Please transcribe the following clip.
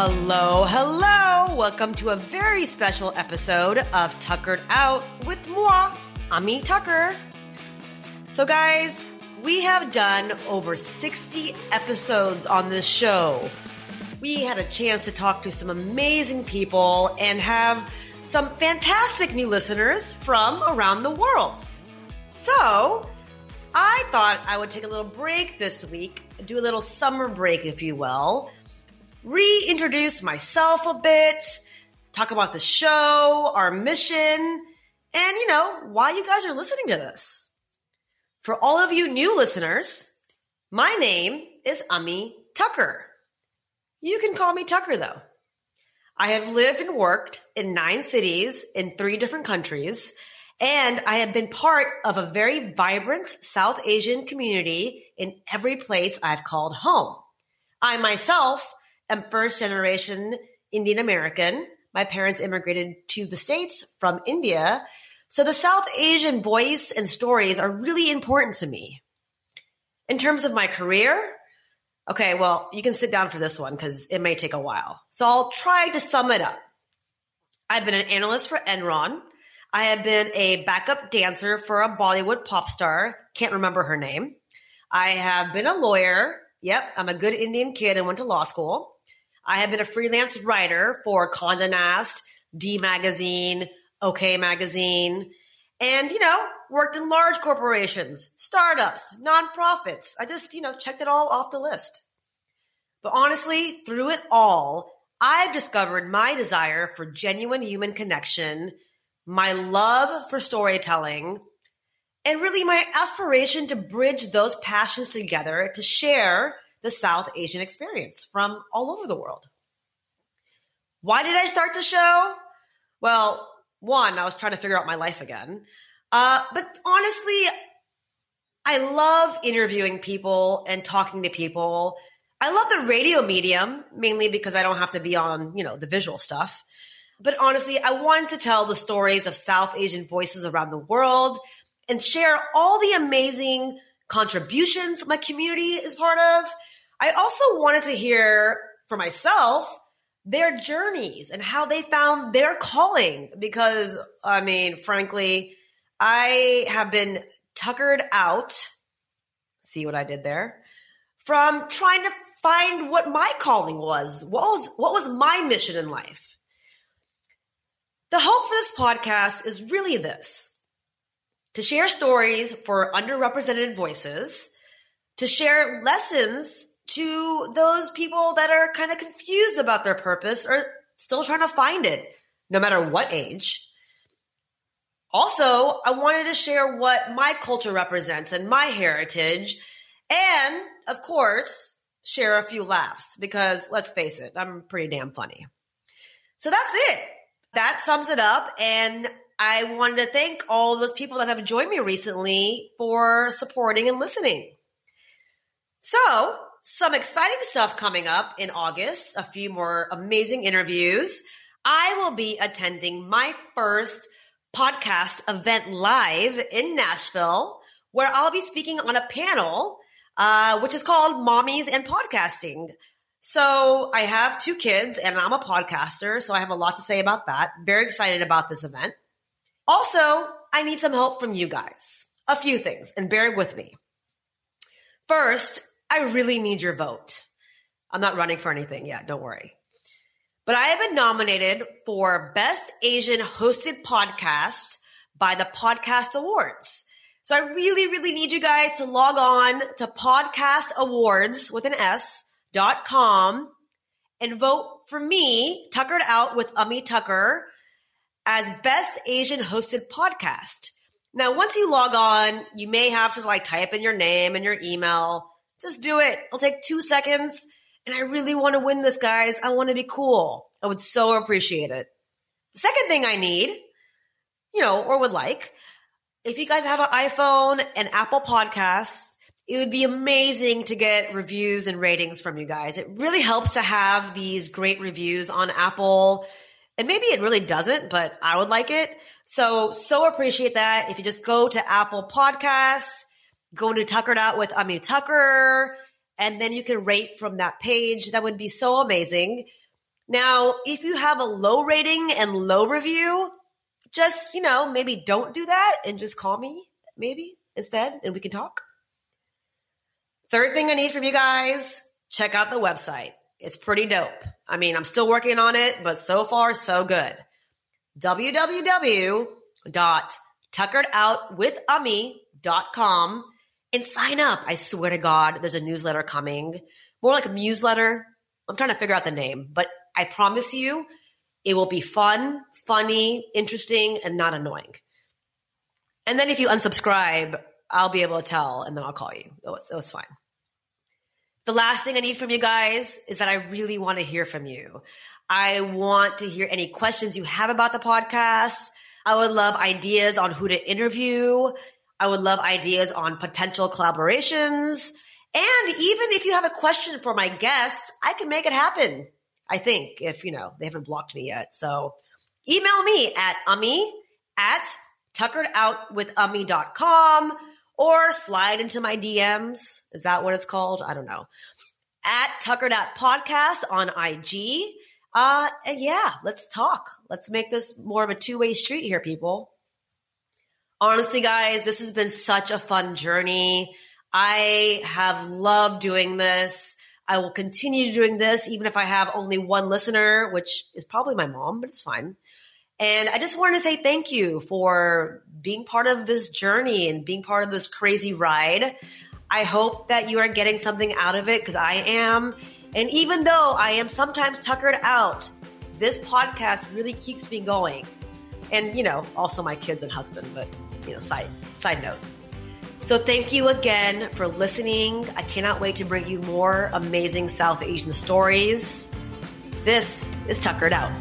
Hello, hello. Welcome to a very special episode of Tuckered Out with moi, Ami Tucker. So, guys, we have done over 60 episodes on this show. We had a chance to talk to some amazing people and have some fantastic new listeners from around the world. So, I thought I would take a little break this week, do a little summer break, if you will, reintroduce myself a bit, talk about the show, our mission, and, you know, why you guys are listening to this. For all of you new listeners, my name is Ami Tucker. You can call me Tucker, though. I have lived and worked in nine cities in three different countries, and I have been part of a very vibrant South Asian community in every place I've called home. I myself am first generation Indian American. My parents immigrated to the States from India. So the South Asian voice and stories are really important to me. In terms of my career, okay, well, you can sit down for this one because it may take a while. So I'll try to sum it up. I've been an analyst for Enron. I have been a backup dancer for a Bollywood pop star. Can't remember her name. I have been a lawyer. Yep, I'm a good Indian kid and went to law school. I have been a freelance writer for Condé Nast, D Magazine, OK Magazine, and, you know, worked in large corporations, startups, nonprofits. I just, you know, checked it all off the list. But honestly, through it all, I've discovered my desire for genuine human connection, my love for storytelling, and really my aspiration to bridge those passions together to share the South Asian experience from all over the world. Why did I start the show? Well, one, I was trying to figure out my life again. Uh, but honestly, I love interviewing people and talking to people. I love the radio medium mainly because I don't have to be on, you know, the visual stuff. But honestly, I wanted to tell the stories of South Asian voices around the world and share all the amazing contributions my community is part of I also wanted to hear for myself their journeys and how they found their calling because I mean, frankly, I have been tuckered out. See what I did there? From trying to find what my calling was. What was what was my mission in life? The hope for this podcast is really this. To share stories for underrepresented voices, to share lessons to those people that are kind of confused about their purpose or still trying to find it, no matter what age. Also, I wanted to share what my culture represents and my heritage. And of course, share a few laughs because let's face it, I'm pretty damn funny. So that's it. That sums it up. And I wanted to thank all those people that have joined me recently for supporting and listening. So some exciting stuff coming up in August, a few more amazing interviews. I will be attending my first podcast event live in Nashville, where I'll be speaking on a panel, uh, which is called Mommies and Podcasting. So I have two kids and I'm a podcaster, so I have a lot to say about that. Very excited about this event. Also, I need some help from you guys. A few things, and bear with me. First, I really need your vote. I'm not running for anything yet, don't worry. But I have been nominated for Best Asian Hosted Podcast by the Podcast Awards. So I really, really need you guys to log on to Podcast Awards with an S dot com and vote for me, Tuckered Out with Ami Tucker, as Best Asian Hosted Podcast. Now, once you log on, you may have to like type in your name and your email just do it. It'll take two seconds. And I really want to win this, guys. I want to be cool. I would so appreciate it. Second thing I need, you know, or would like, if you guys have an iPhone and Apple Podcasts, it would be amazing to get reviews and ratings from you guys. It really helps to have these great reviews on Apple. And maybe it really doesn't, but I would like it. So, so appreciate that. If you just go to Apple Podcasts, go to Tuckered Out with Ami Tucker, and then you can rate from that page. That would be so amazing. Now, if you have a low rating and low review, just, you know, maybe don't do that and just call me maybe instead and we can talk. Third thing I need from you guys, check out the website. It's pretty dope. I mean, I'm still working on it, but so far, so good. www.tuckeredoutwithami.com and sign up. I swear to God, there's a newsletter coming. More like a newsletter. I'm trying to figure out the name, but I promise you it will be fun, funny, interesting, and not annoying. And then if you unsubscribe, I'll be able to tell and then I'll call you. It was, it was fine. The last thing I need from you guys is that I really want to hear from you. I want to hear any questions you have about the podcast. I would love ideas on who to interview. I would love ideas on potential collaborations. And even if you have a question for my guests, I can make it happen. I think if, you know, they haven't blocked me yet. So email me at ami at tuckeredoutwithami.com or slide into my DMs. Is that what it's called? I don't know. At Tuckered Out Podcast on IG. Uh, yeah, let's talk. Let's make this more of a two way street here, people. Honestly, guys, this has been such a fun journey. I have loved doing this. I will continue doing this, even if I have only one listener, which is probably my mom, but it's fine. And I just wanted to say thank you for being part of this journey and being part of this crazy ride. I hope that you are getting something out of it because I am. And even though I am sometimes tuckered out, this podcast really keeps me going. And, you know, also my kids and husband, but, you know, side, side note. So thank you again for listening. I cannot wait to bring you more amazing South Asian stories. This is Tuckered Out.